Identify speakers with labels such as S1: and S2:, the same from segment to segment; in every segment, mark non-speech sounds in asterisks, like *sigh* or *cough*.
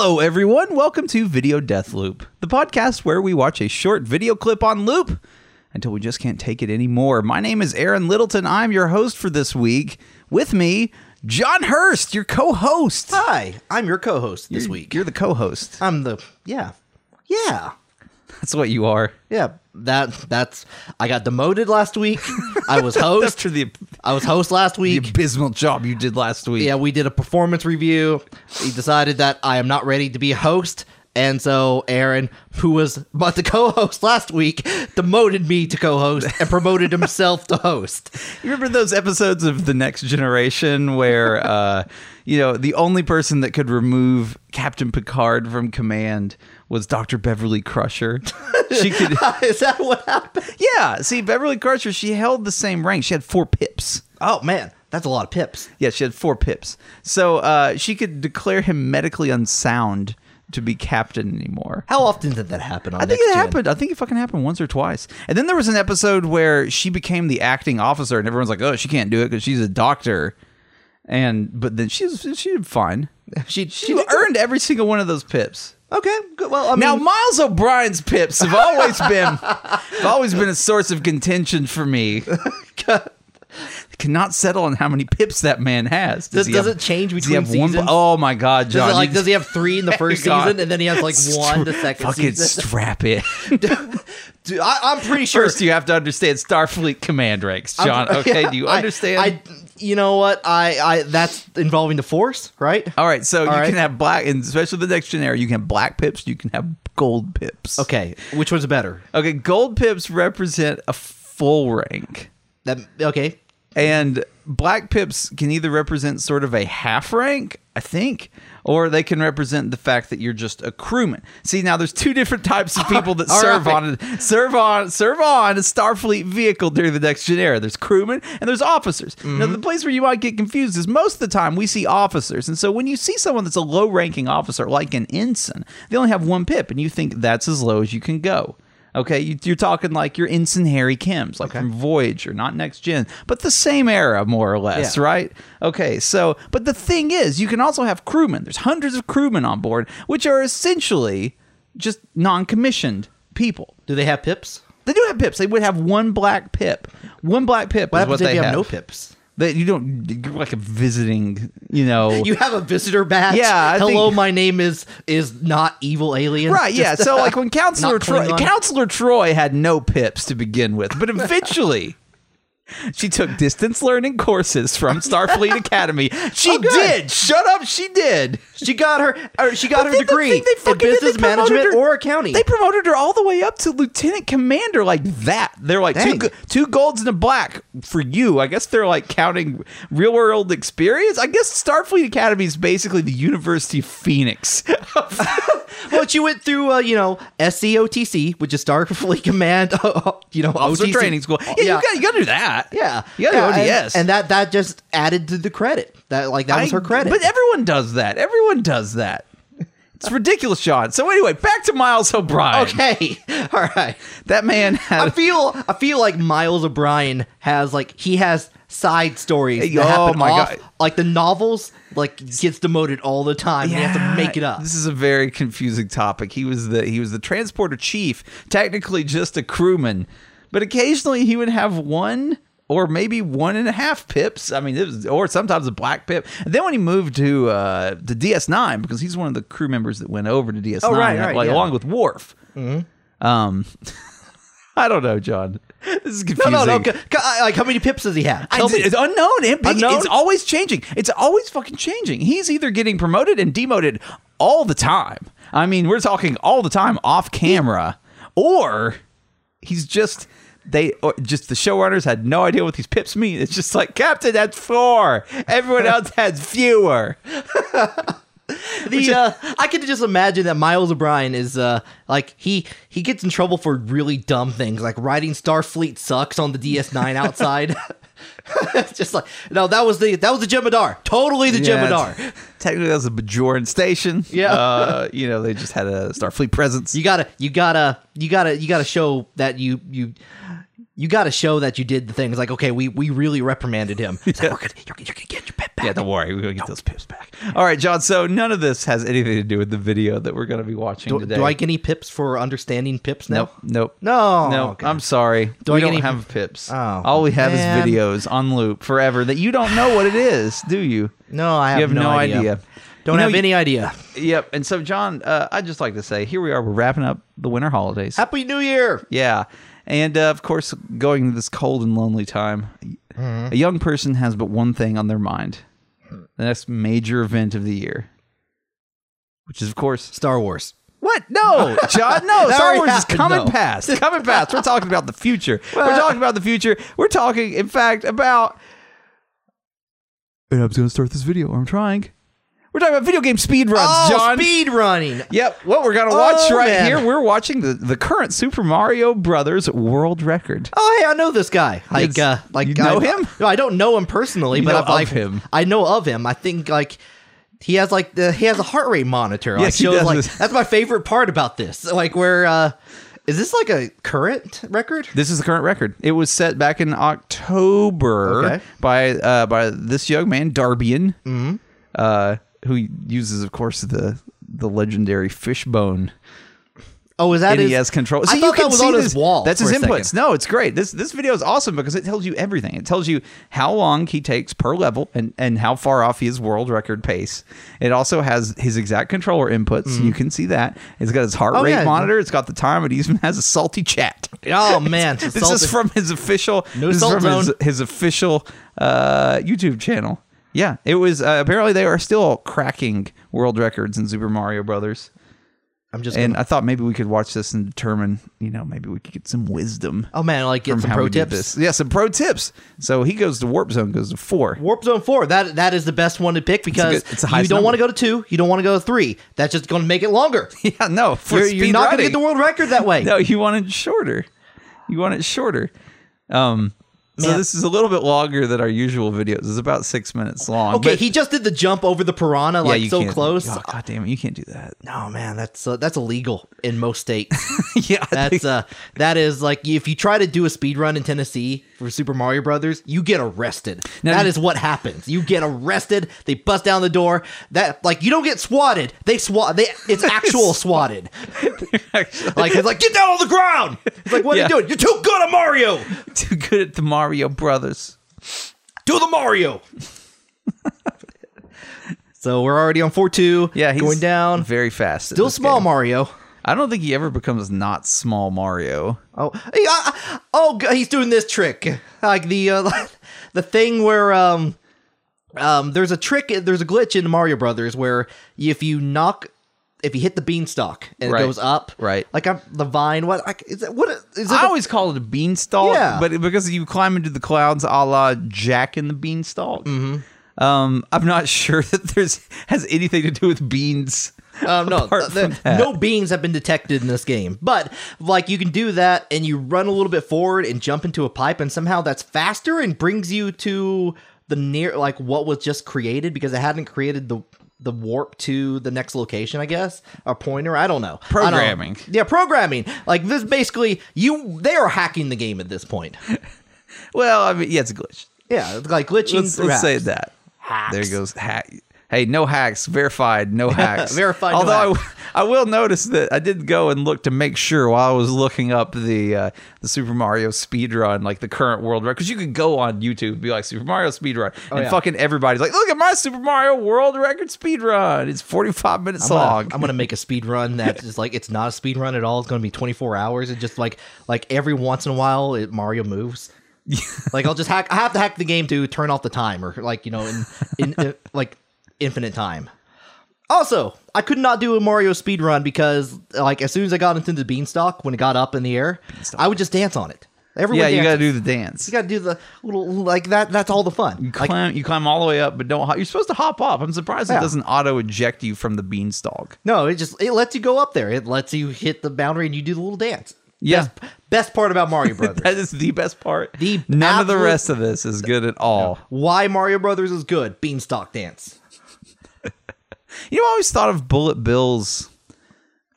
S1: Hello, everyone. Welcome to Video Death Loop, the podcast where we watch a short video clip on loop until we just can't take it anymore. My name is Aaron Littleton. I'm your host for this week. With me, John Hurst, your co-host.
S2: Hi, I'm your co-host this
S1: You're-
S2: week.
S1: You're the co-host.
S2: I'm the yeah, yeah,
S1: That's what you are.
S2: yeah. That that's. I got demoted last week. I was *laughs* host.
S1: After the,
S2: I was host last
S1: the
S2: week.
S1: abysmal job you did last week.
S2: Yeah, we did a performance review. He decided that I am not ready to be a host, and so Aaron, who was but the co-host last week, demoted me to co-host and promoted himself to host. *laughs*
S1: You remember those episodes of The Next Generation where, uh, you know, the only person that could remove Captain Picard from command was Dr. Beverly Crusher? *laughs* She could.
S2: Is that what happened?
S1: Yeah, see, Beverly Crusher, she held the same rank. She had four pips.
S2: Oh man, that's a lot of pips.
S1: Yeah, she had four pips. So uh, she could declare him medically unsound to be captain anymore.
S2: How often did that happen on
S1: I think it happened. I think it fucking happened once or twice. And then there was an episode where she became the acting officer, and everyone's like, "Oh, she can't do it because she's a doctor." And but then she's she did fine. *laughs*
S2: She
S1: She
S2: she
S1: earned every single one of those pips.
S2: Okay, good. Well, I mean,
S1: Now Miles O'Brien's pips have always been have always been a source of contention for me. Cannot settle on how many pips that man has.
S2: Does-
S1: he
S2: does
S1: have-
S2: it change
S1: does he have
S2: between
S1: one-
S2: seasons?
S1: Oh my god, John!
S2: does, like, does he have three in the *laughs* first
S1: God.
S2: season, and then he has like one the second
S1: Fucking
S2: season?
S1: strap it. *laughs*
S2: Dude, I, I'm pretty sure.
S1: First, you have to understand Starfleet command ranks, John. *laughs*
S2: I'm-
S1: okay,
S2: yeah,
S1: do you
S2: I-
S1: understand?
S2: I, you know what? I, I that's involving the Force, right?
S1: All right, so you
S2: All right.
S1: can have black, and especially the next gen era, you can have black pips, you can have gold pips.
S2: Okay, which one's better?
S1: Okay, gold pips represent a full rank,
S2: That okay?
S1: and black pips can either represent sort of a half rank, I think, or they can represent the fact that you're just a crewman. See, now there's two different types of people that *laughs* serve
S2: right.
S1: on serve on serve on a Starfleet vehicle during the next gen era. There's crewmen and there's officers. Now,
S2: Mm-hmm.
S1: the place where you might get confused is most of the time we see officers, and so when you see someone that's a low-ranking officer, like an ensign, they only have one pip, and you think that's as low as you can go. Okay, you, you're talking like your ensign Harry Kim's, like
S2: Okay.
S1: from Voyager, not next gen, but the same era more or less,
S2: Yeah.
S1: right? Okay, so but the thing is, you can also have crewmen. There's hundreds of crewmen on board, which are essentially just non-commissioned people.
S2: Do they have pips?
S1: They do have pips. They would have one black pip. One black pip
S2: What
S1: is what they have.
S2: have no pips?
S1: They, you don't you're like a visiting, you know. *laughs*
S2: You have a visitor badge.
S1: Yeah, I
S2: Hello,
S1: think-
S2: my name is is not evil alien.
S1: Right, yeah.
S2: Just-
S1: So like *laughs* when Counselor
S2: Troi,
S1: Counselor Troi had no pips to begin with, but *laughs* eventually she took distance learning courses from *laughs* Starfleet Academy. She
S2: Oh,
S1: did. Shut up, she did.
S2: she got her. Or she got her
S1: then the
S2: degree
S1: they
S2: in
S1: they
S2: business management
S1: her-
S2: or accounting.
S1: They promoted her all the way up to lieutenant commander like that. They're like two
S2: Dang.
S1: go- two golds and a black for you. I guess they're like counting real world experience. I guess Starfleet Academy is basically the University of Phoenix. *laughs*
S2: well, she went through, uh, you know, SCOTC, which is Starfleet *laughs* Command, you know,
S1: Officer
S2: OTC.
S1: training school. Yeah, you got you got to do that.
S2: Yeah,
S1: you got
S2: Yeah,
S1: do
S2: and-
S1: ODS.
S2: and, that that just added to the credit. That like that was
S1: I-
S2: her credit.
S1: But everyone does that. Everyone does that. It's ridiculous, Sean. So anyway, back to Miles O'Brien.
S2: okay, *laughs* all right.
S1: That man
S2: I feel I feel like Miles O'Brien has like he has side stories
S1: Hey,
S2: that
S1: oh my
S2: off,
S1: God.
S2: like the novels like gets demoted all the time. and You have to make it up.
S1: This is a very confusing topic. He was the he was the transporter chief, technically just a crewman, but occasionally he would have one or maybe one and a half pips. I mean, it was, or sometimes a black pip. And then when he moved to uh, to DS9, because he's one of the crew members that went over to DS9,
S2: Oh, right, right,
S1: like,
S2: yeah.
S1: along with Worf. Um, *laughs* I don't know, John. This is confusing.
S2: no, no. c- Like how many pips does he have?
S1: I-
S2: me.
S1: It's unknown. It-
S2: Unknown?
S1: It's always changing. It's always fucking changing. He's either getting promoted and demoted all the time. I mean, we're talking all the time off camera, or he's just they or just the showrunners had no idea what these pips mean. It's just like Captain, that's four. Everyone *laughs* else has fewer.
S2: the uh, I could just imagine that Miles O'Brien is uh like he he gets in trouble for really dumb things like riding Starfleet sucks on the DS9 *laughs* outside. *laughs* just like no, that was the that was the Jem'Hadar, totally the
S1: Yeah, Jem'Hadar. Technically, that was a Bajoran station.
S2: Yeah.
S1: uh, you know they just had a Starfleet presence.
S2: You gotta you gotta you gotta you gotta show that you you you got to show that you did the things like okay, we we really reprimanded him. It's like,
S1: Yeah.
S2: we're gonna, you're, you're gonna get your back.
S1: Yeah, don't worry. We're going to get those pips back. All right, John. So none of this has anything to do with the video that we're going to be watching
S2: do,
S1: today.
S2: do I get any pips for understanding pips now?
S1: Nope. Nope.
S2: No.
S1: No,
S2: Okay.
S1: I'm sorry.
S2: Do
S1: we
S2: I get
S1: don't
S2: any-
S1: have pips.
S2: Oh,
S1: All we have
S2: man.
S1: is videos on loop forever that you don't know what it is, do you?
S2: No, I have,
S1: you have no,
S2: idea.
S1: idea.
S2: Don't
S1: You know,
S2: have any idea.
S1: Yep. And so, John, uh, I'd just like to say, here we are. We're wrapping up the winter holidays.
S2: Happy New Year.
S1: Yeah. And uh, of course, going into this cold and lonely time,
S2: Mm-hmm.
S1: a young person has but one thing on their mind the next major event of the year, which is, of course,
S2: Star Wars.
S1: what? No, *laughs* John. No, Star Wars is coming
S2: though.
S1: past. Coming past. We're talking about the future. *laughs* We're talking about the future. We're talking, in fact, about. And I'm going to start this video. I'm trying. We're talking about video game speed runs,
S2: Oh,
S1: John.
S2: speed running.
S1: Yep. What we're gonna watch
S2: Oh,
S1: right
S2: man.
S1: here, we're watching the, the current Super Mario Brothers world record.
S2: Oh, hey, I know this guy. Like,
S1: It's-
S2: uh, like
S1: you know
S2: I,
S1: him?
S2: No, I don't know him personally,
S1: You
S2: but I've like
S1: him.
S2: I know of him. I think like he has like the he has a heart rate monitor. Like,
S1: Yes, he does.
S2: Like that's my favorite part about this. Like where uh, is this like a current record?
S1: This is the current record. It was set back in October
S2: Okay.
S1: by uh, by this young man Darbian,
S2: Mm-hmm.
S1: uh, who uses, of course, the the legendary fishbone
S2: Oh, is that his-
S1: NES control.
S2: I thought that was on his wall.
S1: That's his inputs.
S2: second.
S1: No, it's great. This this video is awesome because it tells you everything. It tells you how long he takes per level and and how far off he is world record pace. It also has his exact controller inputs. You can see that. It's got his heart
S2: Mm-hmm. Oh,
S1: rate
S2: yeah.
S1: monitor. It's got the time. It even has a salty chat.
S2: Oh man, *laughs*
S1: This
S2: Salt-
S1: is from his official.
S2: No
S1: this is from his, his official uh, YouTube channel. Yeah, it was. Uh, apparently, they are still cracking world records in Super Mario Brothers.
S2: I'm just
S1: And
S2: gonna,
S1: I thought maybe we could watch this and determine, you know, maybe we could get some wisdom
S2: oh man, like get
S1: from
S2: some
S1: how
S2: pro
S1: we did
S2: tips.
S1: this. Yeah, some pro tips. So he goes to Warp Zone, goes to four.
S2: Warp Zone Four. That that is the best one to pick because
S1: good- it's the
S2: you
S1: highest
S2: don't want to go to two. You don't want to go to three. That's just going to make it longer. *laughs*
S1: Yeah, no, for
S2: You're, you're
S1: speed
S2: not going to get the world record that way. *laughs*
S1: No, you want it shorter. You want it shorter. Um, so this is a little bit longer than our usual videos. It's about six minutes long.
S2: Okay,
S1: but-
S2: he just did the jump over the piranha like
S1: you
S2: so
S1: can't-
S2: close.
S1: Oh, God damn it, you can't do that.
S2: No, man, that's uh, that's illegal in most states. *laughs*
S1: yeah,
S2: That's uh that is like if you try to do a speed run in Tennessee for Super Mario Brothers, you get arrested.
S1: Now,
S2: that is what happens. You get arrested. They bust down the door. That like you don't get swatted. They swat. They it's *laughs* actual swatted. *laughs*
S1: actually
S2: Like it's like get down on the ground. It's like what
S1: Yeah.
S2: are you doing? You're too good at Mario. *laughs*
S1: too good at the Mario Brothers.
S2: Do the Mario. so we're already on four two.
S1: Yeah, he's
S2: going down.
S1: very fast.
S2: Still small
S1: game.
S2: Mario.
S1: I don't think he ever becomes not small Mario.
S2: Oh, he- uh, oh, he's doing this trick, like the uh, *laughs* the thing where um um there's a trick, there's a glitch in Mario Brothers where if you knock, if you hit the beanstalk and
S1: Right.
S2: it goes up,
S1: Right.
S2: Like I'm, the vine, what like is it? What is it?
S1: I
S2: a-
S1: always call it a beanstalk,
S2: Yeah.
S1: but because you climb into the clouds, a la Jack and the Beanstalk. Mm-hmm. Um, I'm not *laughs* sure that there's has anything to do with beans.
S2: Um, no,
S1: apart
S2: the-
S1: from that.
S2: no beans have been detected in this game, but like you can do that and you run a little bit forward and jump into a pipe, and somehow that's faster and brings you to the near like what was just created because it hadn't created the the warp to the next location, I guess, or pointer. I don't know. I don't.
S1: Programming.
S2: Yeah, programming. Like this, basically, you they are hacking the game at this point. *laughs*
S1: Well, I mean, yeah, it's a glitch.
S2: Yeah, it's like glitching.
S1: Let's, let's say that.
S2: Hacks.
S1: There goes hack. Hey, no hacks. Verified. No *laughs* hacks.
S2: Verified, no
S1: Although
S2: hacks.
S1: I, *laughs* I will notice that I did go and look to make sure while I was looking up the uh, the Super Mario speed run, like the current world record, because you could go on YouTube and be like Super Mario speed run, and
S2: Oh, yeah.
S1: fucking everybody's like, look at my Super Mario world record speed run. It's forty five minutes
S2: I'm gonna,
S1: long.
S2: I'm gonna make a speed run that *laughs* is like it's not a speed run at all. It's gonna be 24 hours. It just like like every once in a while it Mario moves. like I'll just hack. I have to hack the game to turn off the timer, like you know, in in, uh, like infinite time. Also, I could not do a Mario speed run because like as soon as I got into the beanstalk when it got up in the air, I would just dance on it. Everyone
S1: yeah, you got to do the dance.
S2: You gotta do the little like that. That's all the fun.
S1: You
S2: Like,
S1: climb, you climb all the way up, but don't. hop. You're supposed to hop off. I'm surprised
S2: Yeah.
S1: it doesn't auto eject you from the beanstalk.
S2: No, it just it lets you go up there. It lets you hit the boundary and you do the little dance.
S1: Yeah.
S2: Best, best part about Mario *laughs* Brothers.
S1: That is the best part.
S2: The
S1: None of the rest of this is good at all.
S2: Why Mario Brothers is good? Beanstalk dance.
S1: You know, I always thought of Bullet Bill's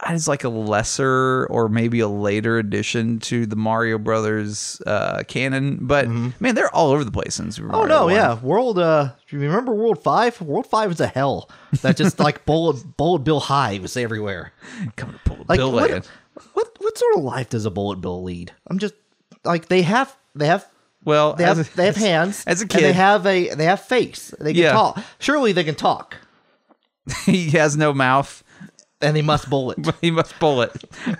S1: as like a lesser or maybe a later addition to the Mario Brothers uh, canon. But man, they're all over the place in Super
S2: Mm-hmm. Oh no,
S1: 1.
S2: yeah. World uh do you remember World 5? World 5 is a hell. That just like *laughs* bullet bullet bill hives everywhere.
S1: Coming to pull
S2: Like
S1: Bill
S2: what,
S1: in.
S2: what what sort of life does a bullet bill lead? I'm just like they have they have
S1: Well,
S2: they have
S1: a-
S2: they have *laughs* hands
S1: as a
S2: and they have a they have face. They can
S1: Yeah.
S2: talk. Surely they can talk *laughs*
S1: he has no mouth.
S2: and he must bullet. *laughs*
S1: he must pull it,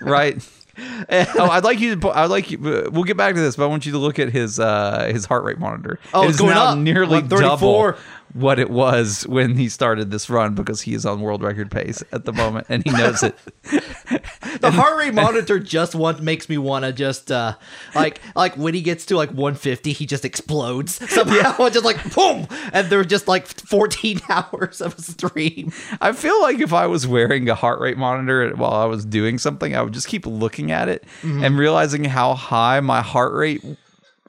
S1: right? *laughs* oh, I'd like you to. I'd like you. uh, We'll get back to this, but I want you to look at his uh his heart rate monitor.
S2: Oh,
S1: it
S2: it's
S1: is
S2: going
S1: now
S2: up.
S1: nearly
S2: 134.
S1: double what it was when he started this run because he is on world record pace at the moment and he knows it. *laughs*
S2: the heart rate monitor just want makes me want to just uh like like when he gets to like 150 he just explodes *laughs* somehow yeah. *laughs* just like boom and they're just like 14 hours of a stream
S1: I feel like if I was wearing a heart rate monitor while I was doing something, I would just keep looking at it
S2: Mm-hmm.
S1: and realizing how high my heart rate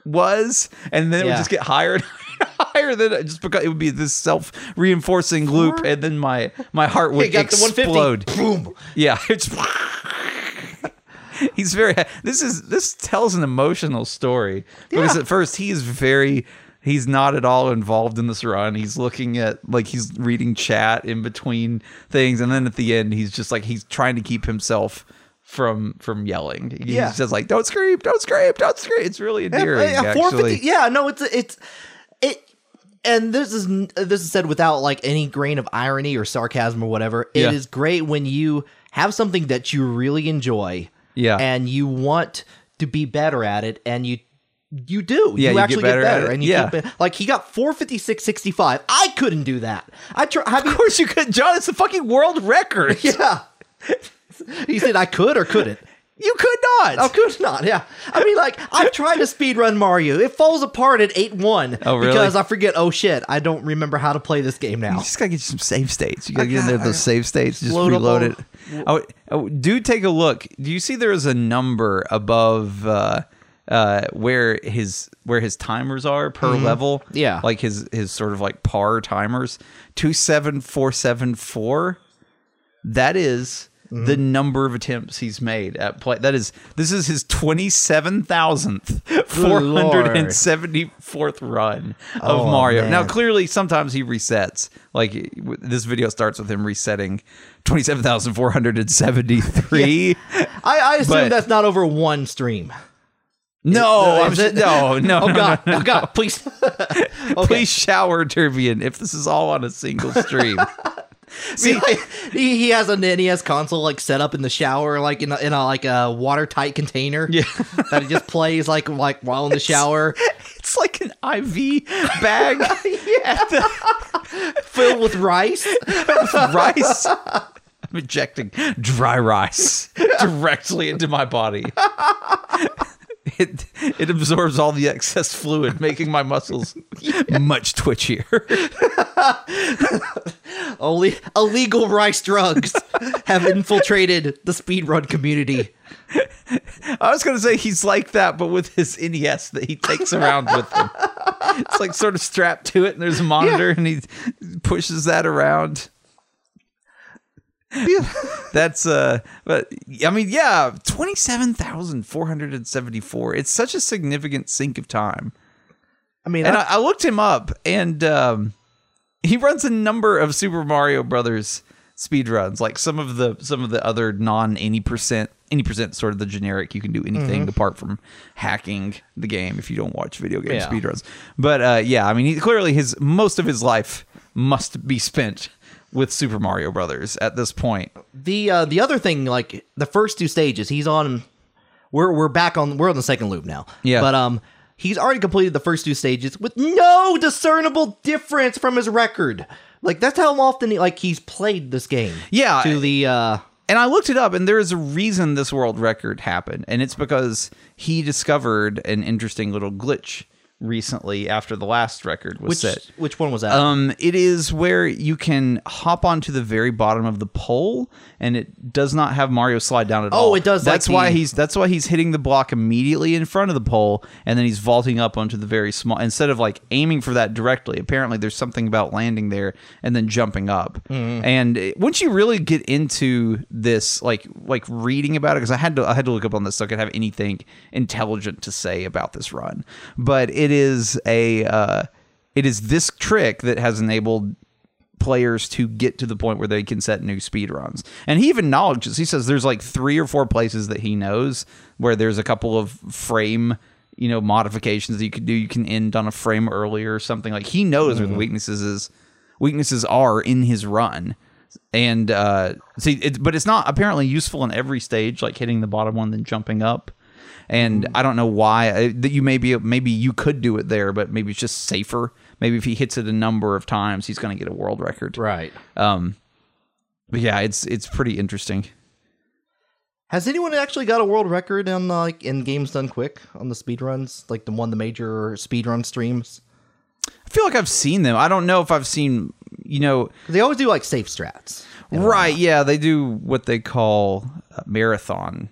S1: was, and then it would just get higher and *laughs* higher. Than just because it would be this self reinforcing loop, and then my my heart would
S2: He got to
S1: explode.
S2: 150 boom
S1: Yeah, *laughs* it's. He's very. This is this tells an emotional story because
S2: Yeah.
S1: at first he is very. He's not at all involved in this run. He's looking at like he's reading chat in between things, and then at the end he's just like he's trying to keep himself from from yelling. He's
S2: Yeah.
S1: just like don't scream, don't scream, don't scream. It's really endearing.
S2: yeah,
S1: actually.
S2: yeah no it's it's it and this is this is said without like any grain of irony or sarcasm or whatever
S1: Yeah.
S2: it is great when you have something that you really enjoy
S1: Yeah.
S2: and you want to be better at it and you you do
S1: Yeah, you
S2: you
S1: get
S2: actually
S1: better
S2: get better and you
S1: Yeah.
S2: keep it, like he got 456.65 i couldn't do that i try
S1: Of course you could, John. It's the fucking world record. *laughs*
S2: yeah he said i could or couldn't *laughs*
S1: You could not.
S2: Of course not. Yeah, I mean, like I've tried to speed run Mario. It falls apart at eight one.
S1: Oh, really?
S2: Because I forget. Oh shit! I don't remember how to play this game now.
S1: You just gotta get you some save states. You gotta
S2: I
S1: get in there those save states. Just
S2: Load
S1: reload it. Oh, oh, do take a look. Do you see there is a number above uh, uh, where his where his timers are per level?
S2: Mm-hmm. Yeah.
S1: like his his sort of like par timers. Two seven four seven four. That is
S2: Mm-hmm.
S1: the number of attempts he's made at play. That is this is his twenty seven thousandth four hundred and seventy fourth run of
S2: Oh,
S1: Mario. Now clearly sometimes he resets. Like this video starts with him resetting twenty seven thousand four hundred and seventy three.
S2: I, I assume
S1: But-
S2: that's not over one stream.
S1: No,
S2: Is
S1: I'm,
S2: it?
S1: no, no, *laughs*
S2: Oh
S1: no,
S2: god!
S1: no, no.
S2: Oh god! *laughs* Please. okay.
S1: Please shower Darbian if this is all on a single stream. *laughs*
S2: See, he, he has a NES console like set up in the shower, like in a, in a like a watertight container.
S1: Yeah. *laughs*
S2: that he just plays like like while in the shower,
S1: it's like an IV bag *laughs* yeah, the *laughs*
S2: filled with rice.
S1: rice. I'm injecting dry rice directly into my body. It, it absorbs all the excess fluid, making my muscles *laughs* much twitchier. *laughs*
S2: Only illegal rice drugs have infiltrated the speedrun community.
S1: I was going to say he's like that, but with his NES that he takes around with him. It's like sort of strapped to it, and there's a monitor, and he pushes that around. *laughs* That's uh, but I mean, yeah, twenty seven thousand four hundred and seventy four. It's such a significant sink of time.
S2: I mean,
S1: And
S2: I-
S1: I, looked him up, and um, he runs a number of Super Mario Brothers speed runs, like some of the some of the other non eighty percent eighty percent sort of the generic. You can do anything apart from hacking the game if you don't watch video game
S2: Yeah.
S1: speed runs. But uh, yeah, I mean, he, clearly his most of his life must be spent with Super Mario Brothers at this point.
S2: the uh, the other thing, like the first two stages, he's on. We're we're back on. We're on the second loop now.
S1: Yeah.
S2: but um, he's already completed the first two stages with no discernible difference from his record. Like that's how often he, like he's played this game.
S1: Yeah,
S2: to the uh,
S1: And I looked it up, and there is a reason this world record happened, and it's because he discovered an interesting little glitch recently after the last record was
S2: Which
S1: set.
S2: which one was that?
S1: Um, it is where you can hop onto the very bottom of the pole, and it does not have Mario slide down at
S2: Oh,
S1: all.
S2: it does like
S1: That's why
S2: the-
S1: he's that's why he's hitting the block immediately in front of the pole, and then he's vaulting up onto the very small. Instead of like aiming for that directly, apparently there's something about landing there and then jumping up.
S2: Mm-hmm.
S1: And it- once you really get into this, like like reading about it, because I had to I had to look up on this so I could have anything intelligent to say about this run, but it is a uh, it is this trick that has enabled players to get to the point where they can set new speed runs. And he even acknowledges, he says there's like three or four places that he knows where there's a couple of frame, you know, modifications that you could do. You can end on a frame earlier or something. Like he knows where the weaknesses is weaknesses are in his run. And uh see it, but it's not apparently useful in every stage, like hitting the bottom one then jumping up. And I don't know why uh, that you maybe maybe you could do it there, but maybe it's just safer. Maybe if he hits it a number of times, he's going to get a world record.
S2: right.
S1: Um, but yeah, it's it's pretty interesting.
S2: Has anyone actually got a world record on like in games done quick on the speed runs, like the one the major speed run streams?
S1: I feel like I've seen them. I don't know if I've seen, you know,
S2: They always do like safe strats.
S1: right? Yeah, they do what they call uh, marathon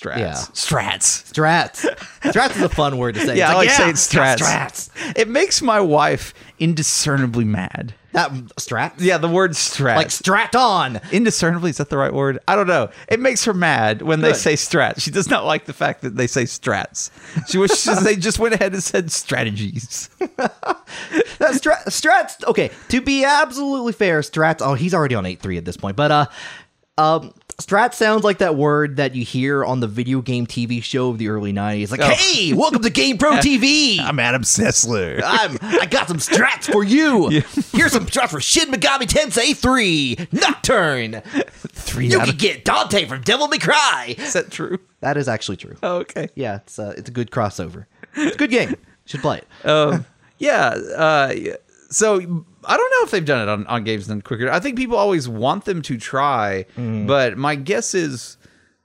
S1: strats.
S2: Yeah.
S1: Strats.
S2: Strats. Strats is a fun word to say.
S1: Yeah,
S2: It's
S1: I like
S2: yeah,
S1: saying strats.
S2: Strats.
S1: It makes my wife indiscernibly mad.
S2: That strats.
S1: Yeah, the word strats.
S2: Like strat on.
S1: indiscernibly is that the right word i don't know it makes her mad when they say strats she does not like the fact that they say strats she wishes *laughs* they just went ahead and said strategies *laughs*
S2: That strat, strats. Okay, to be absolutely fair, strats. Oh, he's already on eight three at this point. But uh, um, strat sounds like that word that you hear on the video game TV show of the early nineties. Like,
S1: Oh.
S2: hey, welcome to GamePro *laughs* TV.
S1: i'm adam sessler
S2: I'm I got some strats for you. *laughs* Here's some strats for Shin Megami Tensei 3 Nocturne.
S1: three
S2: You can
S1: of
S2: get Dante from Devil May Cry.
S1: is that true
S2: That is actually true.
S1: oh, okay
S2: Yeah, it's uh, it's a good crossover. It's a good game. Should play it.
S1: um, yeah uh, yeah. so i don't know if they've done it on, on games done quicker i think people always want them to try but my guess is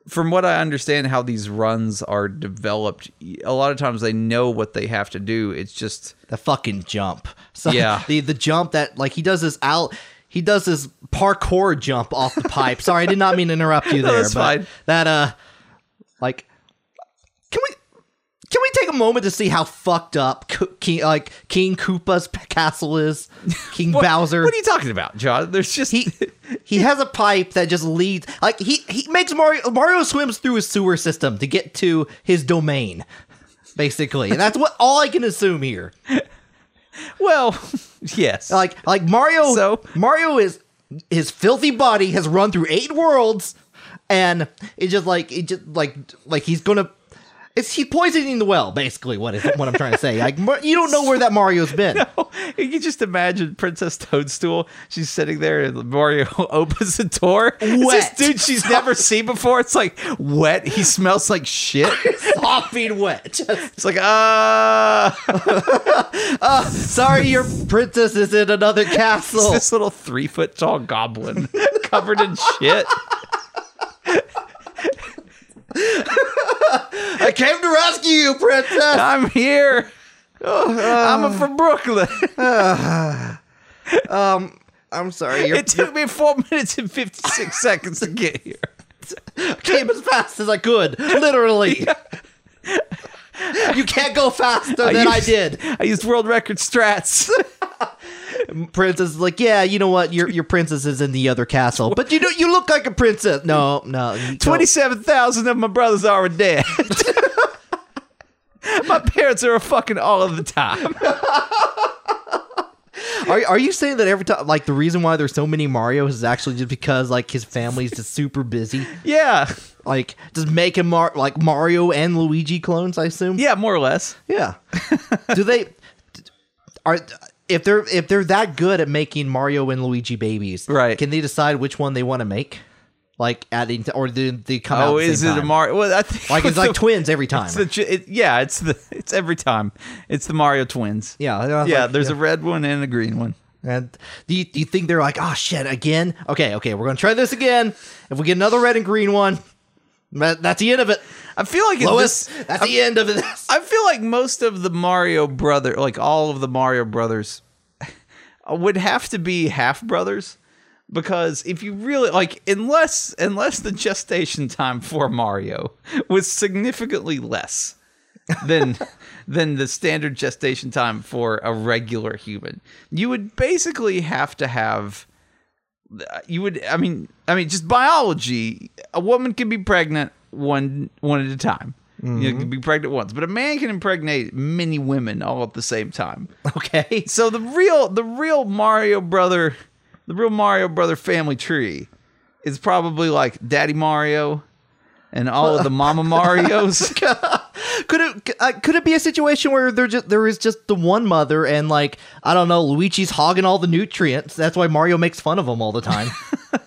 S1: from what i understand how these runs are developed a lot of times they know what they have to do it's just
S2: the fucking jump. *laughs* So
S1: Yeah.
S2: the the jump that like he does this out. He does this parkour jump off the pipe. Sorry, I did not mean to interrupt you *laughs*
S1: No,
S2: there.
S1: that's
S2: but
S1: fine.
S2: That uh, like? Can we take a moment to see how fucked up King, like King Koopa's castle is? King *laughs*
S1: What-
S2: Bowser.
S1: What are you talking about, John? There's just
S2: he he has a pipe that just leads like he he makes Mario Mario swims through his sewer system to get to his domain. Basically, and that's what *laughs* all I can assume here.
S1: well, *laughs* yes.
S2: Like like Mario
S1: So?
S2: Mario is his filthy body has run through eight worlds and it just like it just like like he's gonna it's he's poisoning the well basically what is what I'm trying to say like you don't know where that Mario's been *laughs*
S1: you can just imagine Princess Toadstool. She's sitting there, and Mario *laughs* opens the door. It's
S2: Wet.
S1: this dude she's never seen before. It's like wet. He smells like shit. *laughs*
S2: sopping wet
S1: It's like ah,
S2: sorry your princess is in another
S1: it's
S2: castle
S1: this little three foot tall goblin covered in shit.
S2: I came to rescue you princess
S1: I'm here. Oh, I'm from Brooklyn. Ah.
S2: Um, I'm sorry
S1: It took me four minutes and fifty six *laughs* seconds to get here.
S2: came as fast as I could literally *laughs* you can't go faster than I did
S1: I used world record strats. *laughs*
S2: princess is like, yeah, you know what? Your your princess is in the other castle, but you know you look like a princess. No, no.
S1: Twenty-seven thousand of my brothers are dead. *laughs* my parents are fucking all of the time. *laughs*
S2: Are are you saying that every time, like the reason why there's so many Mario's is actually just because like his family's just super busy, *laughs*
S1: Yeah,
S2: like just making Mar like Mario and Luigi clones? I assume.
S1: yeah, more or less.
S2: Yeah. Do they are if they're if they're that good at making Mario and Luigi babies,
S1: Right.
S2: Can they decide which one they want to make? Like adding, to, or do they come out?
S1: Oh, is it a? Mario? Well, I think
S2: Like it's like *laughs* twins every time.
S1: It's the, it, yeah, it's the it's every time. It's the Mario twins.
S2: yeah,
S1: yeah.
S2: like,
S1: there's a red one and a green one.
S2: And do you, do you think they're like, oh shit, again? Okay, okay, we're gonna try this again. If we get another red and green one, that, that's the end of it.
S1: I feel like
S2: Lois,
S1: this,
S2: that's the end of this.
S1: I feel like most of the Mario brother, like all of the Mario brothers, *laughs* would have to be half brothers because if you really like, unless unless the gestation time for Mario was significantly less than *laughs* than the standard gestation time for a regular human, you would basically have to have. Uh, you would, I mean, I mean, just biology. A woman can be pregnant one one at a time. You can be pregnant once, but a man can impregnate many women all at the same time.
S2: Okay. *laughs*
S1: So the real the real Mario brother, the real Mario brother family tree is probably like Daddy Mario and all of the Mama *laughs* Marios. *laughs*
S2: Could it uh, could it be a situation where there just there is just the one mother and like I don't know Luigi's hogging all the nutrients. That's why Mario makes fun of him all the time.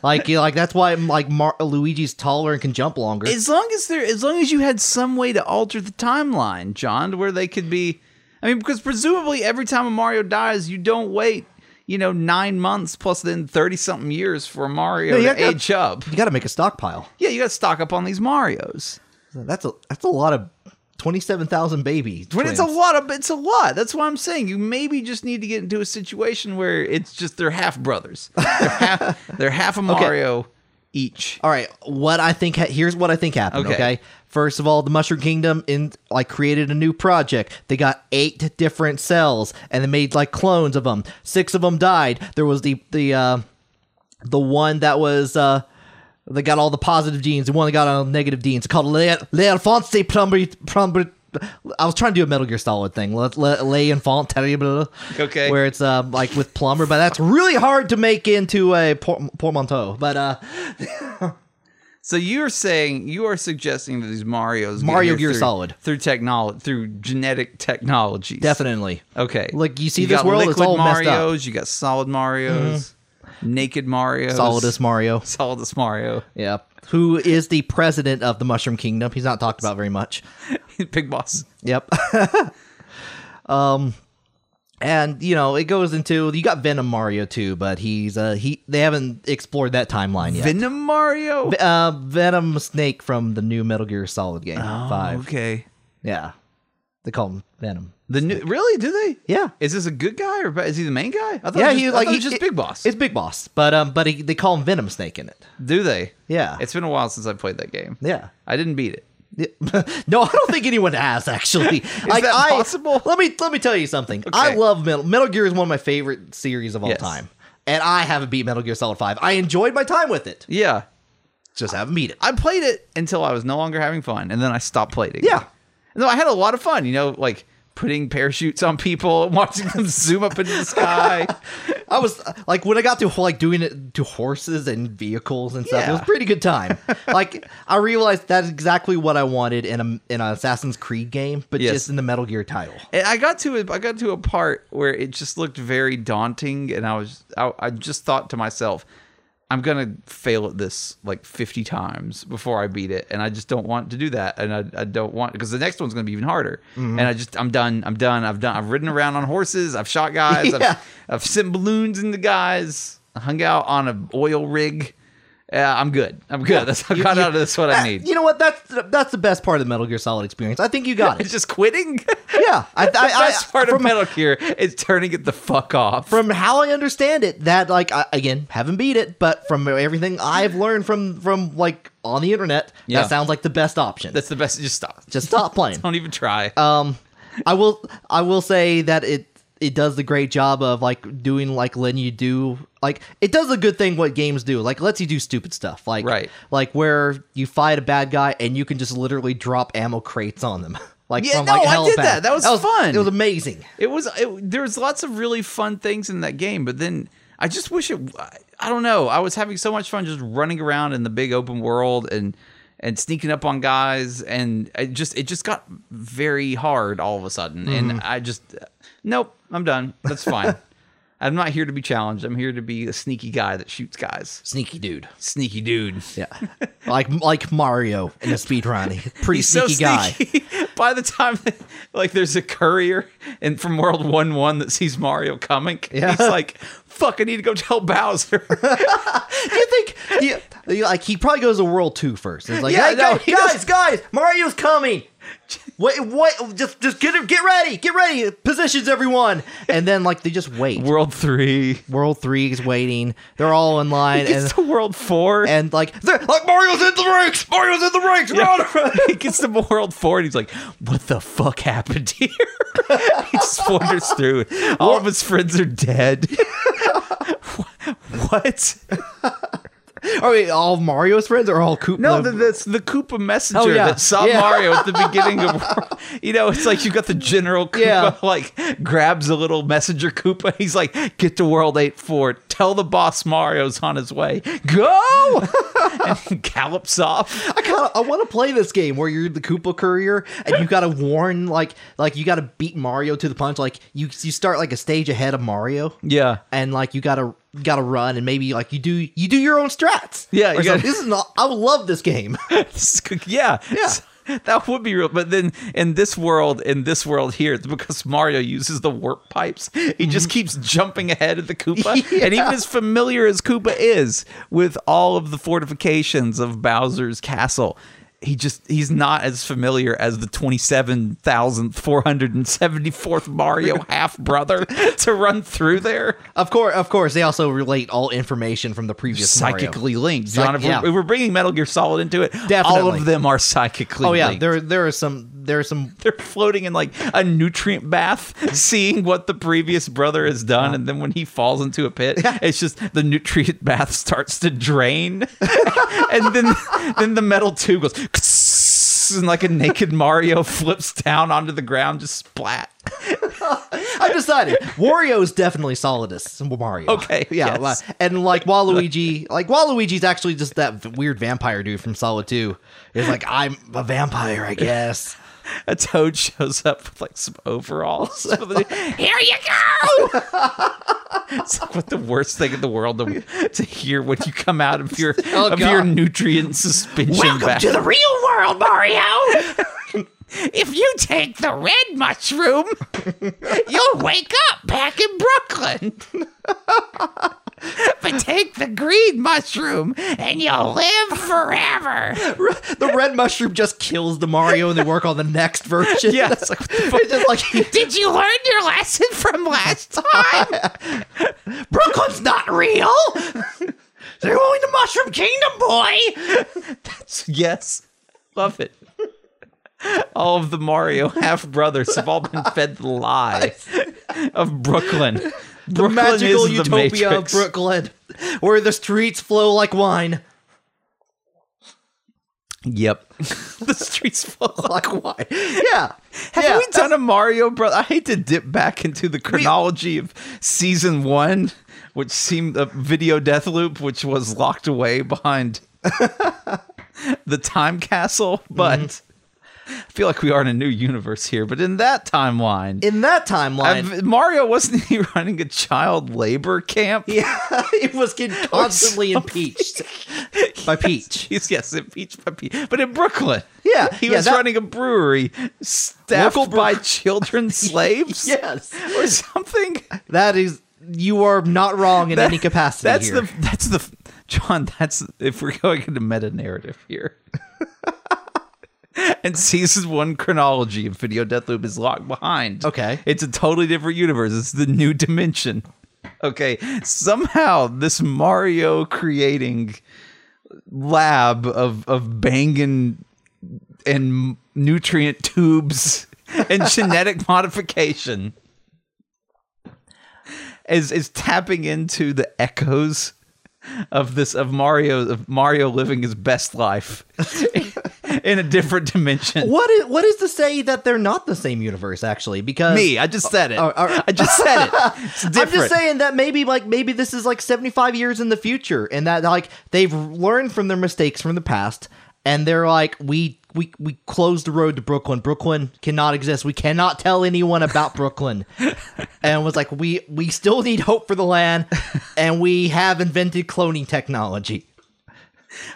S2: Like you know, like that's why like Mar- Luigi's taller and can jump longer.
S1: as long as there as long as you had some way to alter the timeline, John, to where they could be I mean, because presumably every time a Mario dies, you don't wait, you know, nine months plus then thirty something years for Mario
S2: you
S1: to
S2: to-
S1: age up.
S2: you got to make a stockpile.
S1: Yeah, you got to stock up on these Mario's.
S2: That's a that's a lot of twenty seven thousand babies.
S1: When it's a lot of, it's a lot. That's what I'm saying. You maybe just need to get into a situation where it's just they're half brothers. They're half, *laughs* they're half a Mario each.
S2: All right, what I think ha- here's what I think happened.
S1: Okay.
S2: Okay. First of all, the Mushroom Kingdom in like created a new project. They got eight different cells and they made like clones of them. Six of them died. There was the the uh, the one that was uh, they got all the positive genes. The one that got all the negative genes. Called Le, Le Alphonse Plumber Plumber. I was trying to do a Metal Gear Solid thing. Le, Le, Le Enfant terrible.
S1: Okay.
S2: Where it's uh, like with plumber, but that's really hard to make into a por- portmanteau. But uh, *laughs*
S1: So you're saying you are suggesting that these Mario's
S2: Mario Gear
S1: through,
S2: Solid.
S1: through technology through genetic technologies.
S2: definitely.
S1: Okay.
S2: Like, you see
S1: you
S2: this
S1: got
S2: world, it's all messed
S1: Mario's.
S2: up. Mm-hmm.
S1: You got solid Mario's. Naked Mario,
S2: Solidus Mario. *laughs*
S1: Solidus Mario.
S2: Yeah. Who is the president of the Mushroom Kingdom? He's not talked about very much. *laughs*
S1: Big boss.
S2: Yep. *laughs* um and you know, it goes into you got Venom Mario too, but he's uh he they haven't explored that timeline yet.
S1: Venom Mario.
S2: uh Venom Snake from the new Metal Gear Solid game.
S1: Oh, Okay.
S2: Yeah. They call him Venom.
S1: The new really? Do they?
S2: Yeah.
S1: Is this a good guy or is he the main guy? I thought
S2: Yeah,
S1: it was
S2: he
S1: just,
S2: like
S1: I thought it
S2: he-
S1: was just
S2: it-
S1: Big Boss.
S2: It's Big Boss, but um but he, they call him Venom Snake in it.
S1: Do they?
S2: Yeah.
S1: It's been a while since I played that game.
S2: yeah.
S1: I didn't beat it. *laughs*
S2: no, I don't think anyone has actually. *laughs* Is
S1: that possible?
S2: Let me let me tell you something. I love Metal Metal Gear is one of my favorite series of all
S1: Yes.
S2: time, and I haven't beat Metal Gear Solid Five. I enjoyed my time with it,
S1: Yeah.
S2: just haven't beat it.
S1: I played it until I was no longer having fun, and then I stopped playing. it.
S2: Yeah.
S1: No, I had a lot of fun. You know, like putting parachutes on people, and *laughs* watching them zoom up into the sky. *laughs*
S2: I was like when I got to like doing it to horses and vehicles and stuff. It was a pretty good time. *laughs* like I realized that's exactly what I wanted in a in an Assassin's Creed game, but
S1: Yes.
S2: just in the Metal Gear title.
S1: And I got to a, I got to a part where it just looked very daunting, and I was I, I just thought to myself, I'm gonna fail at this like 50 times before I beat it, and I just don't want to do that, and I, I don't want because the next one's gonna be even harder, mm-hmm. and I just I'm done I'm done I've done I've ridden around on horses, I've shot guys, *laughs*
S2: Yeah.
S1: I've, I've sent balloons into guys, I hung out on an oil rig. Yeah, I'm good. I'm good. That's I got
S2: you-
S1: out of this what I
S2: Uh,
S1: need.
S2: You know what? That's that's the best part of the Metal Gear Solid experience. I think you got
S1: It's *laughs*
S2: it.
S1: just quitting. *laughs*
S2: Yeah, I, I,
S1: the best
S2: I,
S1: part of Metal Gear is turning it the fuck off.
S2: from how I understand it, that like I, again haven't beat it, but from everything I've learned from from like on the internet,
S1: Yeah.
S2: that sounds like the best option.
S1: That's the best. Just stop.
S2: Just stop playing. *laughs*
S1: Don't even try.
S2: Um, I will I will say that it it does the great job of like doing like letting you do like it does a good thing what games do like lets you do stupid stuff like
S1: Right.
S2: like where you fight a bad guy and you can just literally drop ammo crates on them *laughs* like
S1: Yeah,
S2: from,
S1: no,
S2: like,
S1: I did
S2: helipad.
S1: that. That was fun.
S2: it was amazing
S1: it was. It, there was lots of really fun things in that game, but then I just wish it. I, I don't know. I was having so much fun just running around in the big open world and and sneaking up on guys, and it just it just got very hard all of a sudden,
S2: Mm-hmm.
S1: and I just nope. I'm done. That's fine. *laughs* I'm not here to be challenged. I'm here to be a sneaky guy that shoots guys.
S2: sneaky dude
S1: Sneaky dude.
S2: yeah like like Mario in a speed run pretty
S1: He's so
S2: sneaky guy
S1: sneaky. *laughs* by the time like there's a courier and from World One One that sees Mario coming,
S2: Yeah.
S1: he's like, "Fuck, I need to go tell Bowser."
S2: Do *laughs* you think he, he- like he probably goes to World Two first? It's like,
S1: Yeah,
S2: hey,
S1: no,
S2: guys, guys, Mario's coming. Wait, wait, just just get get ready, get ready, positions everyone, and then like they just wait.
S1: World Three
S2: World Three is waiting. They're all in line, and
S1: gets to World Four.
S2: and like they're like Mario's in the ranks. Mario's in the ranks. Run, run. *laughs*
S1: he gets to World Four and he's like, "What the fuck happened here?" *laughs* he just wanders through. All of his friends are dead. *laughs* what? *laughs*
S2: Are we all Mario's friends or all Koopa?
S1: No, the, that's the Koopa messenger
S2: Oh, yeah.
S1: that saw
S2: Yeah.
S1: Mario at the *laughs* beginning of. *laughs* You know, it's like you got the General Koopa
S2: Yeah.
S1: like grabs a little messenger Koopa. He's like, "Get to World Eight Four. Tell the boss Mario's on his way. Go!" *laughs* and he gallops off.
S2: I kind of I want to play this game where you're the Koopa courier and you got to warn like like you got to beat Mario to the punch. Like you you start like a stage ahead of Mario.
S1: Yeah.
S2: and like you gotta gotta run and maybe like you do you do your own strats
S1: Yeah, you gotta-
S2: this is not i would love this game *laughs*
S1: yeah,
S2: Yeah. *laughs*
S1: That would be real, but then in this world, in this world here, it's because Mario uses the warp pipes. He just mm-hmm. keeps jumping ahead of the Koopa, *laughs* and even as familiar as Koopa is with all of the fortifications of Bowser's castle, he just he's not as familiar as the twenty seven thousand four hundred and seventy fourth Mario *laughs* half brother to run through there.
S2: of course of course they also relate all information from the previous Mario.
S1: Psychically linked,
S2: Psych-
S1: John. if,
S2: yeah.
S1: we're, if we're bringing Metal Gear Solid into it, all of them are psychically.
S2: oh yeah
S1: linked.
S2: there there are some there are some
S1: they're floating in like a nutrient bath, *laughs* seeing what the previous brother has done, and then when he falls into a pit, it's just the nutrient *laughs* bath starts to drain, *laughs* and then then the metal tube goes. And like a naked Mario flips down onto the ground, just splat.
S2: i decided wario is definitely solidus mario
S1: Okay,
S2: yeah
S1: yes.
S2: and like waluigi like waluigi's actually just that weird vampire dude from solid 2 it's like i'm a vampire i guess
S1: A toad shows up with like some overalls. *laughs* Here you go. it's like what the worst thing in the world to, to hear when you come out of your
S2: Oh,
S1: of your nutrient suspension Welcome to
S2: the real world mario
S1: If you take the red mushroom, you'll wake up back in Brooklyn. *laughs* but take the green mushroom and you'll live forever. *laughs*
S2: the red mushroom just kills the Mario and they work on the next version.
S1: Yeah, *laughs* it's like, what the fuck?
S2: It's just like
S1: Did you learn your lesson from last time?
S2: Brooklyn's not real. They're going to Mushroom Kingdom, boy.
S1: That's, yes. Love it. All of the Mario half brothers have all been fed the lie of Brooklyn.
S2: The
S1: Brooklyn
S2: magical
S1: the
S2: utopia of. Brooklyn, where the streets flow like wine.
S1: Yep. *laughs* the streets flow *laughs*
S2: Like wine. Yeah.
S1: Have
S2: yeah.
S1: we done a Mario Bros? I hate to dip back into the chronology of season one, which seemed a video death loop, which was locked away behind *laughs* the time castle, but mm-hmm. I feel like we are in a new universe here. But in that timeline,
S2: In that timeline,
S1: I've- Mario wasn't he *laughs* running a child labor camp?
S2: yeah, it was getting constantly *laughs* impeached by Peach.
S1: Yes, yes, impeached by Pete. But in Brooklyn.
S2: Yeah,
S1: He
S2: yeah,
S1: was
S2: that-
S1: running a brewery staffed
S2: Local
S1: by children *laughs* slaves.
S2: Yes,
S1: Or something.
S2: that is. You are not wrong in
S1: That-
S2: any capacity.
S1: That's
S2: here.
S1: the that's the John, that's if we're going into meta narrative here. *laughs* and season one chronology of Video Deathloop is locked behind.
S2: Okay.
S1: It's a totally different universe. It's the new dimension. *laughs* Okay. Somehow this Mario creating lab of of banging and nutrient tubes *laughs* and genetic modification is is tapping into the echoes of this of Mario of Mario living his best life in a different dimension.
S2: What is what is to say that they're not the same universe? Actually, because
S1: Me, I just said it.
S2: Oh, oh,
S1: I just said it. *laughs* It's.
S2: I'm just saying that maybe like maybe this is like 75 years in the future, and that like they've learned from their mistakes from the past, and they're like we we we closed the road to Brooklyn. Brooklyn cannot exist. We cannot tell anyone about Brooklyn, *laughs* and was like we we still need hope for the land, and we have invented cloning technology.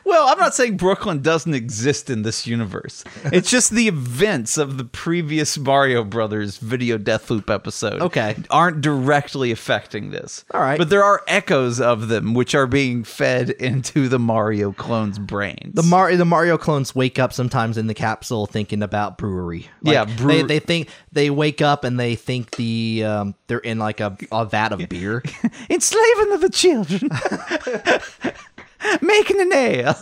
S1: Well, I'm not saying Brooklyn doesn't exist in this universe. It's just the events of the previous Mario Brothers video Deathloop episode
S2: Okay.
S1: aren't directly affecting this.
S2: All right.
S1: But there are echoes of them which are being fed into the Mario clones' brains.
S2: The Mario the Mario clones wake up sometimes in the capsule thinking about brewery.
S1: Yeah,
S2: they, they think they wake up and they think the um, they're in like a, a vat of beer. *laughs*
S1: Enslaving of the children. *laughs* *laughs* Making a nail.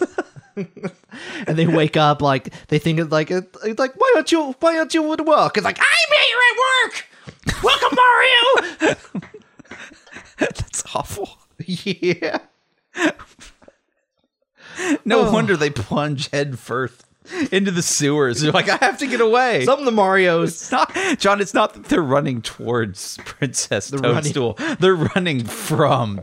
S1: *laughs*
S2: and they wake up like they think it's like it's like why aren't you why aren't you at work? It's like I'm here at work. Welcome Mario. *laughs*
S1: That's awful.
S2: yeah.
S1: No
S2: Oh.
S1: wonder they plunge head first into the sewers. They're like, I have to get away.
S2: Some of the Mario's
S1: It's not, John, it's not that they're running towards Princess
S2: running-
S1: Toadstool. They're running from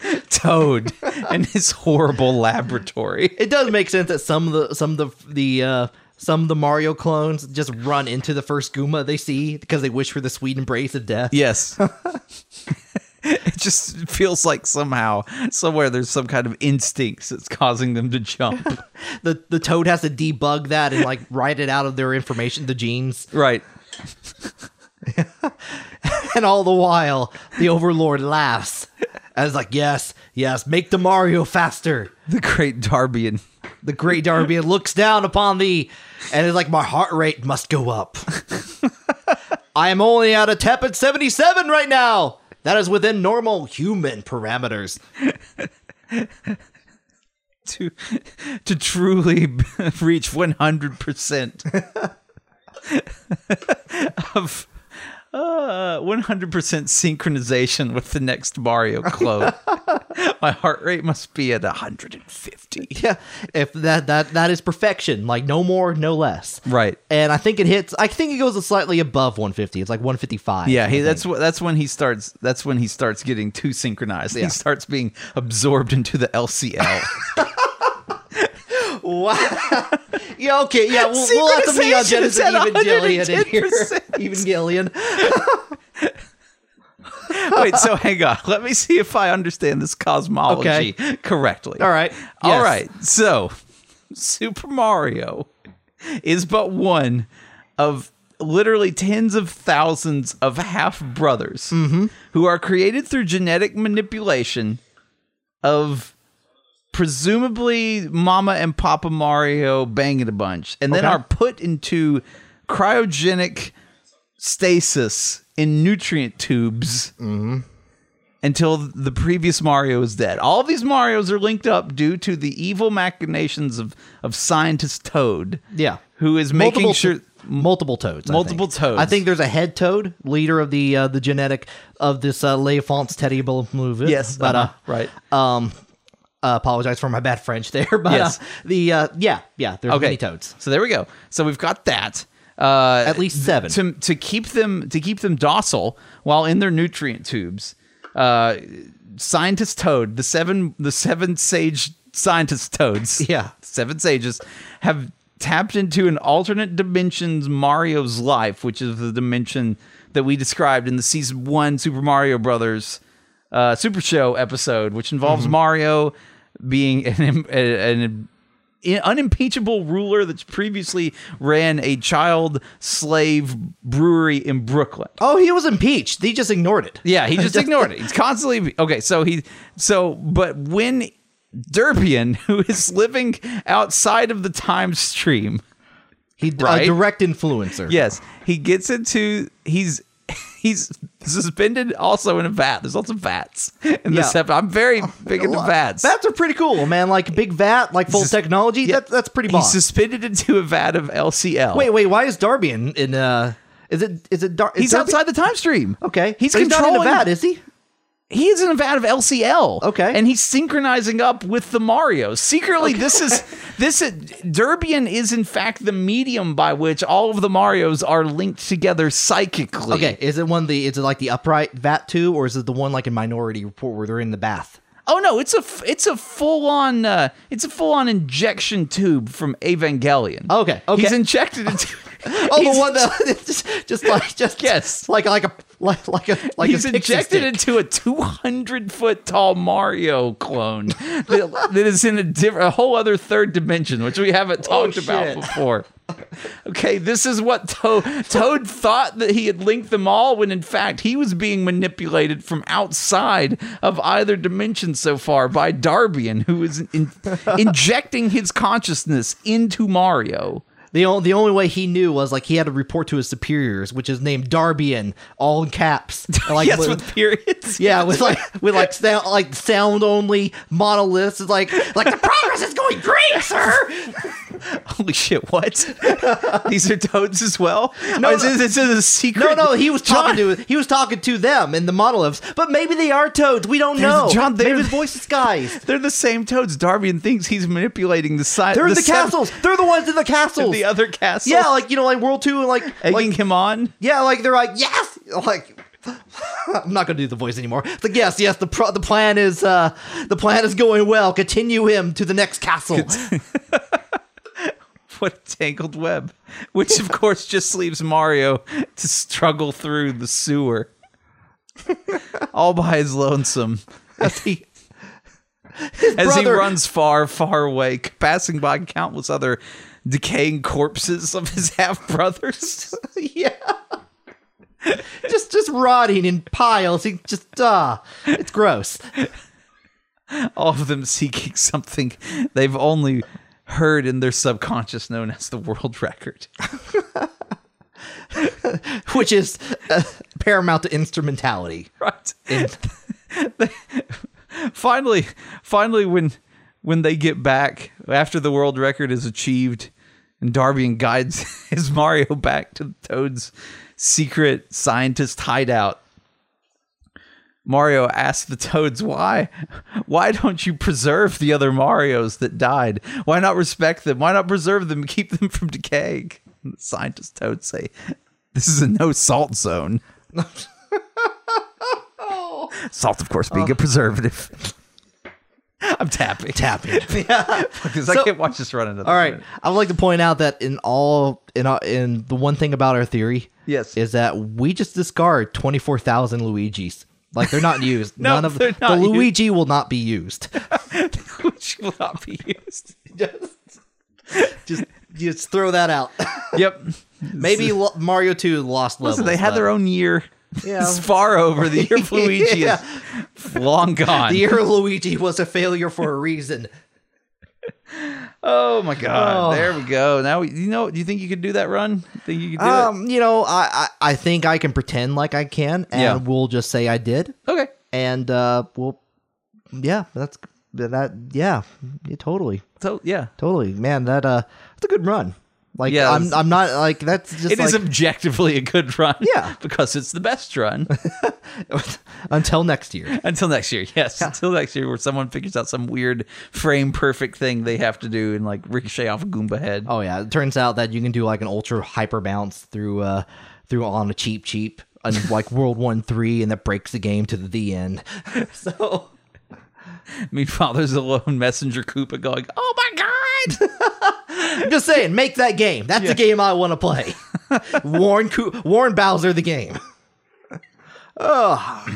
S1: *laughs* Toad and his horrible laboratory.
S2: it does make sense that some of the some of the the uh some of the Mario clones just run into the first Goomba they see because they wish for the sweet embrace of death.
S1: Yes. *laughs* *laughs* it just feels like somehow, somewhere, there's some kind of instincts that's causing them to jump.
S2: The the Toad has to debug that and like write it out of their information, the genes,
S1: right.
S2: and all the while the Overlord laughs and is like, "Yes, yes, make the Mario faster."
S1: The great Darbian.
S2: The Great Darbian looks down upon thee and is like, "My heart rate must go up." *laughs* I am only at a tepid seventy-seven right now. That is within normal human parameters. *laughs*
S1: to to truly *laughs* reach 100% of uh, 100% synchronization with the next Mario clone. *laughs* My heart rate must be at 150.
S2: Yeah, if that that that is perfection, like no more, no less.
S1: Right.
S2: And I think it hits. I think it goes slightly above 150. It's like 155.
S1: Yeah, he, that's what that's when he starts that's when he starts getting too synchronized.
S2: Yeah.
S1: He starts being absorbed into the LCL. *laughs*
S2: Wow. yeah. Okay. Yeah. We'll, we'll have Neon
S1: Synchronization is
S2: Genesis Evangelion in here.
S1: 110%.
S2: Evangelion.
S1: Wait, so hang on. Let me see if I understand this cosmology correctly.
S2: All right.
S1: All
S2: Yes.
S1: right. So, Super Mario is but one of literally tens of thousands of half brothers
S2: Mm-hmm.
S1: who are created through genetic manipulation of presumably Mama and Papa Mario banging a bunch and then
S2: Okay.
S1: are put into cryogenic stasis in nutrient tubes until the previous Mario is dead. All these Marios are linked up due to the evil machinations of, of scientist Toad.
S2: Yeah.
S1: Who is making
S2: Multiple-
S1: sure
S2: Multiple toads. I
S1: Multiple
S2: think.
S1: toads.
S2: I think there's a head toad, leader of the uh, the genetic of this uh, L'Enfant's Teddy movie.
S1: Yes,
S2: but uh,
S1: uh-huh, right.
S2: Um, uh, apologize for my bad French there, *laughs* but
S1: Yes.
S2: uh, the uh, yeah, yeah, there's
S1: Okay.
S2: many toads.
S1: So there we go. So we've got that. Uh,
S2: At least seven.
S1: to to keep them to keep them docile while in their nutrient tubes. Uh, scientist Toad, the seven the seven sage scientist toads, *laughs*
S2: Yeah.
S1: seven sages have tapped into an alternate dimension's Mario's life, which is the dimension that we described in the season one Super Mario Brothers uh, Super Show episode, which involves
S2: Mm-hmm.
S1: Mario being an, an, an unimpeachable ruler that's previously ran a child slave brewery in Brooklyn.
S2: Oh, he was impeached. He just ignored it.
S1: Yeah, he just *laughs* ignored it. He's constantly okay. So he so but when Darbian, *laughs* who is living outside of the time stream,
S2: He
S1: Right.
S2: a direct influencer.
S1: yes, he gets into he's he's suspended also in a vat. There's lots of vats in this
S2: Yeah.
S1: episode. I'm very big into vats.
S2: Vats are pretty cool, man. Like big vat, like full
S1: Sus-
S2: technology.
S1: yeah.
S2: That, that's pretty bomb.
S1: He's suspended into a vat of LCL.
S2: wait, wait. Why is Darbian? in uh, is it? Is it? Dar- is
S1: he's
S2: Darby-
S1: outside the time stream.
S2: Okay,
S1: he's
S2: But not in a vat, is he?
S1: He is in a vat of LCL.
S2: Okay.
S1: And he's synchronizing up with the Mario. Secretly, this is *laughs* this is, Darbian is in fact the medium by which all of the Marios are linked together psychically.
S2: Okay, is it one the? Is it like the upright vat too, or is it the one like in Minority Report where they're in the bath?
S1: Oh no, it's a it's a full on uh, it's a full on injection tube from Evangelion.
S2: Okay, okay.
S1: He's injected into *laughs* *laughs* *laughs*
S2: Oh, the one that *laughs* just, just like just
S1: Yes.
S2: like like a like like a like
S1: He's
S2: a
S1: injected into a 200 foot tall Mario clone *laughs* that, that is in a different, a whole other third dimension, which we haven't oh, talked about
S2: Oh, shit.
S1: before. Okay, this is what Toad, Toad thought that he had linked them all, when in fact he was being manipulated from outside of either dimension so far by Darbian, who is in, injecting his consciousness into Mario.
S2: The only the only way he knew was like he had to report to his superiors, which is named Darbian, all in caps. *laughs* Like
S1: yes,
S2: with-
S1: with periods. *laughs*
S2: yeah, with like *laughs* with like sound like sound only monoliths. It's like like the progress is going great, sir.
S1: Holy shit! What? These are toads as well?
S2: No,
S1: Oh, is
S2: no.
S1: this, this is a secret.
S2: No, no, he was talking to he was talking to them in the monoliths, but maybe they are toads. We don't
S1: They're-
S2: know.
S1: John, they're-
S2: maybe his voice is guys.
S1: They're the same toads. Darbian thinks he's manipulating the side.
S2: They're in the,
S1: seven-
S2: castles. They're the ones in the castles.
S1: The other castle.
S2: yeah, like you know, like World Two, and like
S1: egging
S2: like
S1: him on.
S2: yeah, like they're like yes, *laughs* like. I'm not gonna do the voice anymore. It's like yes, yes. The pro- the plan is uh the plan is going well. Continue him to the next castle. *laughs*
S1: What a tangled web. Which, of course, just leaves Mario to struggle through the sewer. All by his lonesome.
S2: As he, *laughs*
S1: As he runs far, far away, passing by countless other decaying corpses of his *laughs* half brothers. *laughs*
S2: yeah, just just rotting in piles. He just ah, it's gross.
S1: all of them seeking something they've only heard in their subconscious known as the world record. *laughs*
S2: which is uh, paramount to instrumentality.
S1: Right.
S2: In-
S1: finally, finally when when they get back after the world record is achieved and Darbian guides *laughs* his Mario back to Toad's secret scientist hideout. Mario asks the Toads why why don't you preserve the other Marios that died? Why not respect them? Why not preserve them and keep them from decaying? And the scientist Toads say, This is a no salt zone. *laughs* Salt, of course, being a preservative. I'm tapping.
S2: tapping. *laughs* Yeah.
S1: Because I can't watch this run another
S2: All right,
S1: minute.
S2: I would like to point out that in all in all, in the one thing about our theory,
S1: Yes.
S2: is that we just discard twenty four thousand Luigi's. Like they're not used. *laughs*
S1: No,
S2: None of the
S1: used.
S2: Luigi will not be used. *laughs*
S1: Which will not be used.
S2: just just throw that out.
S1: Yep.
S2: Maybe Mario Two lost levels.
S1: Listen, they had
S2: but
S1: their own year.
S2: Yeah.
S1: It's far over. The year of *laughs* Luigi
S2: Yeah.
S1: is long gone.
S2: The year of Luigi was a failure for a reason.
S1: oh my god.
S2: Oh.
S1: There we go. Now we- you know. Do you think you could do that run? Think you could do
S2: Um, you know, I, I I think I can pretend like I can, and
S1: Yeah.
S2: we'll just say I did.
S1: Okay.
S2: and uh, we'll, yeah, that's that, yeah, yeah, totally,
S1: So yeah,
S2: totally, man, that uh, it's a good run. Like,
S1: Yeah,
S2: I'm I'm not like that's just
S1: it is
S2: like,
S1: objectively a good run.
S2: Yeah. *laughs*
S1: because it's the best run. *laughs*
S2: until next year.
S1: until next year, yes. Until next year, where someone figures out some weird frame perfect thing they have to do and like ricochet off a Goomba head.
S2: Oh yeah, it turns out that you can do like an ultra hyper bounce through uh through on a Cheep Cheep on like *laughs* World One Three, and that breaks the game to the end. so. *laughs*
S1: Meanwhile, there's a lone messenger Koopa going, "Oh my god!"
S2: I'm *laughs* just saying, make that game. That's the game I want to play. *laughs* Warren Coo- Warren Bowser, the game.
S1: Oh,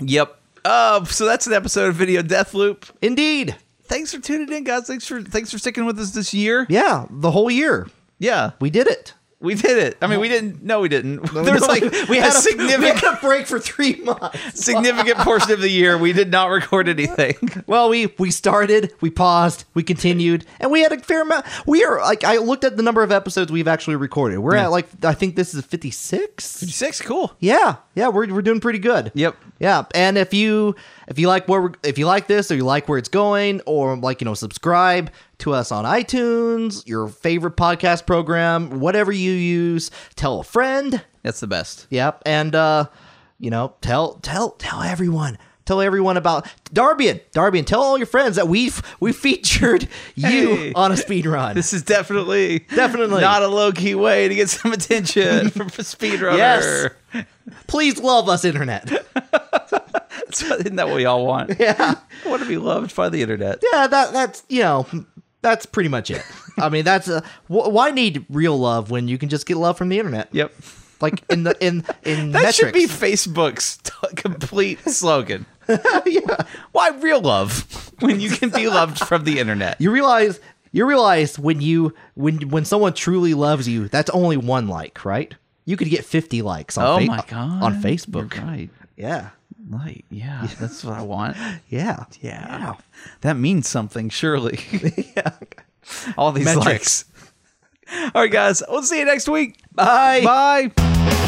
S1: yep. Uh, so that's an episode of Video Death Loop.
S2: Indeed.
S1: Thanks for tuning in, guys. Thanks for thanks for sticking with us this year.
S2: Yeah, the whole year
S1: Yeah,
S2: we did it.
S1: We did it. I mean, we didn't. No, we didn't. *laughs* There was like
S2: we had
S1: a
S2: a,
S1: significant
S2: we had a break for three months. *laughs*
S1: significant portion of the year we did not record *laughs* anything.
S2: Well, we we started, we paused, we continued, and we had a fair amount. We are like I looked at the number of episodes we've actually recorded. We're at like I think this is fifty six.
S1: Fifty six, cool.
S2: Yeah, yeah, we're we're doing pretty good.
S1: Yep.
S2: Yeah, and if you if you like where we're, if you like this or you like where it's going or like you know subscribe to us on iTunes, your favorite podcast program, whatever you use, tell a friend.
S1: That's the best.
S2: Yep, and uh, you know tell tell tell everyone. Tell everyone about Darbian. Darbian, tell all your friends that we've we featured you
S1: Hey.
S2: on a speed run.
S1: This is definitely
S2: Definitely.
S1: not a low key way to get some attention *laughs* from a speedrunner.
S2: Yes. Please love us, internet. *laughs*
S1: Isn't that what we all want?
S2: Yeah.
S1: I want to be loved by the internet.
S2: Yeah, that that's you know That's pretty much it. I mean, that's uh, wh- why need real love when you can just get love from the internet?
S1: Yep.
S2: Like in the in in *laughs*
S1: That
S2: metrics.
S1: should be Facebook's t- complete slogan. *laughs* yeah. Why real love when you can be loved from the internet? *laughs*
S2: you realize you realize when you when when someone truly loves you, that's only one like, right? You could get fifty likes on
S1: Oh
S2: Fa-
S1: my god!
S2: on Facebook.
S1: You're right.
S2: Yeah,
S1: Right. Yeah. *laughs* That's what I want.
S2: yeah,
S1: Yeah. That means something, surely. *laughs* yeah. All these
S2: Metrics.
S1: likes. All right, guys. We'll see you next week.
S2: Bye.
S1: Bye.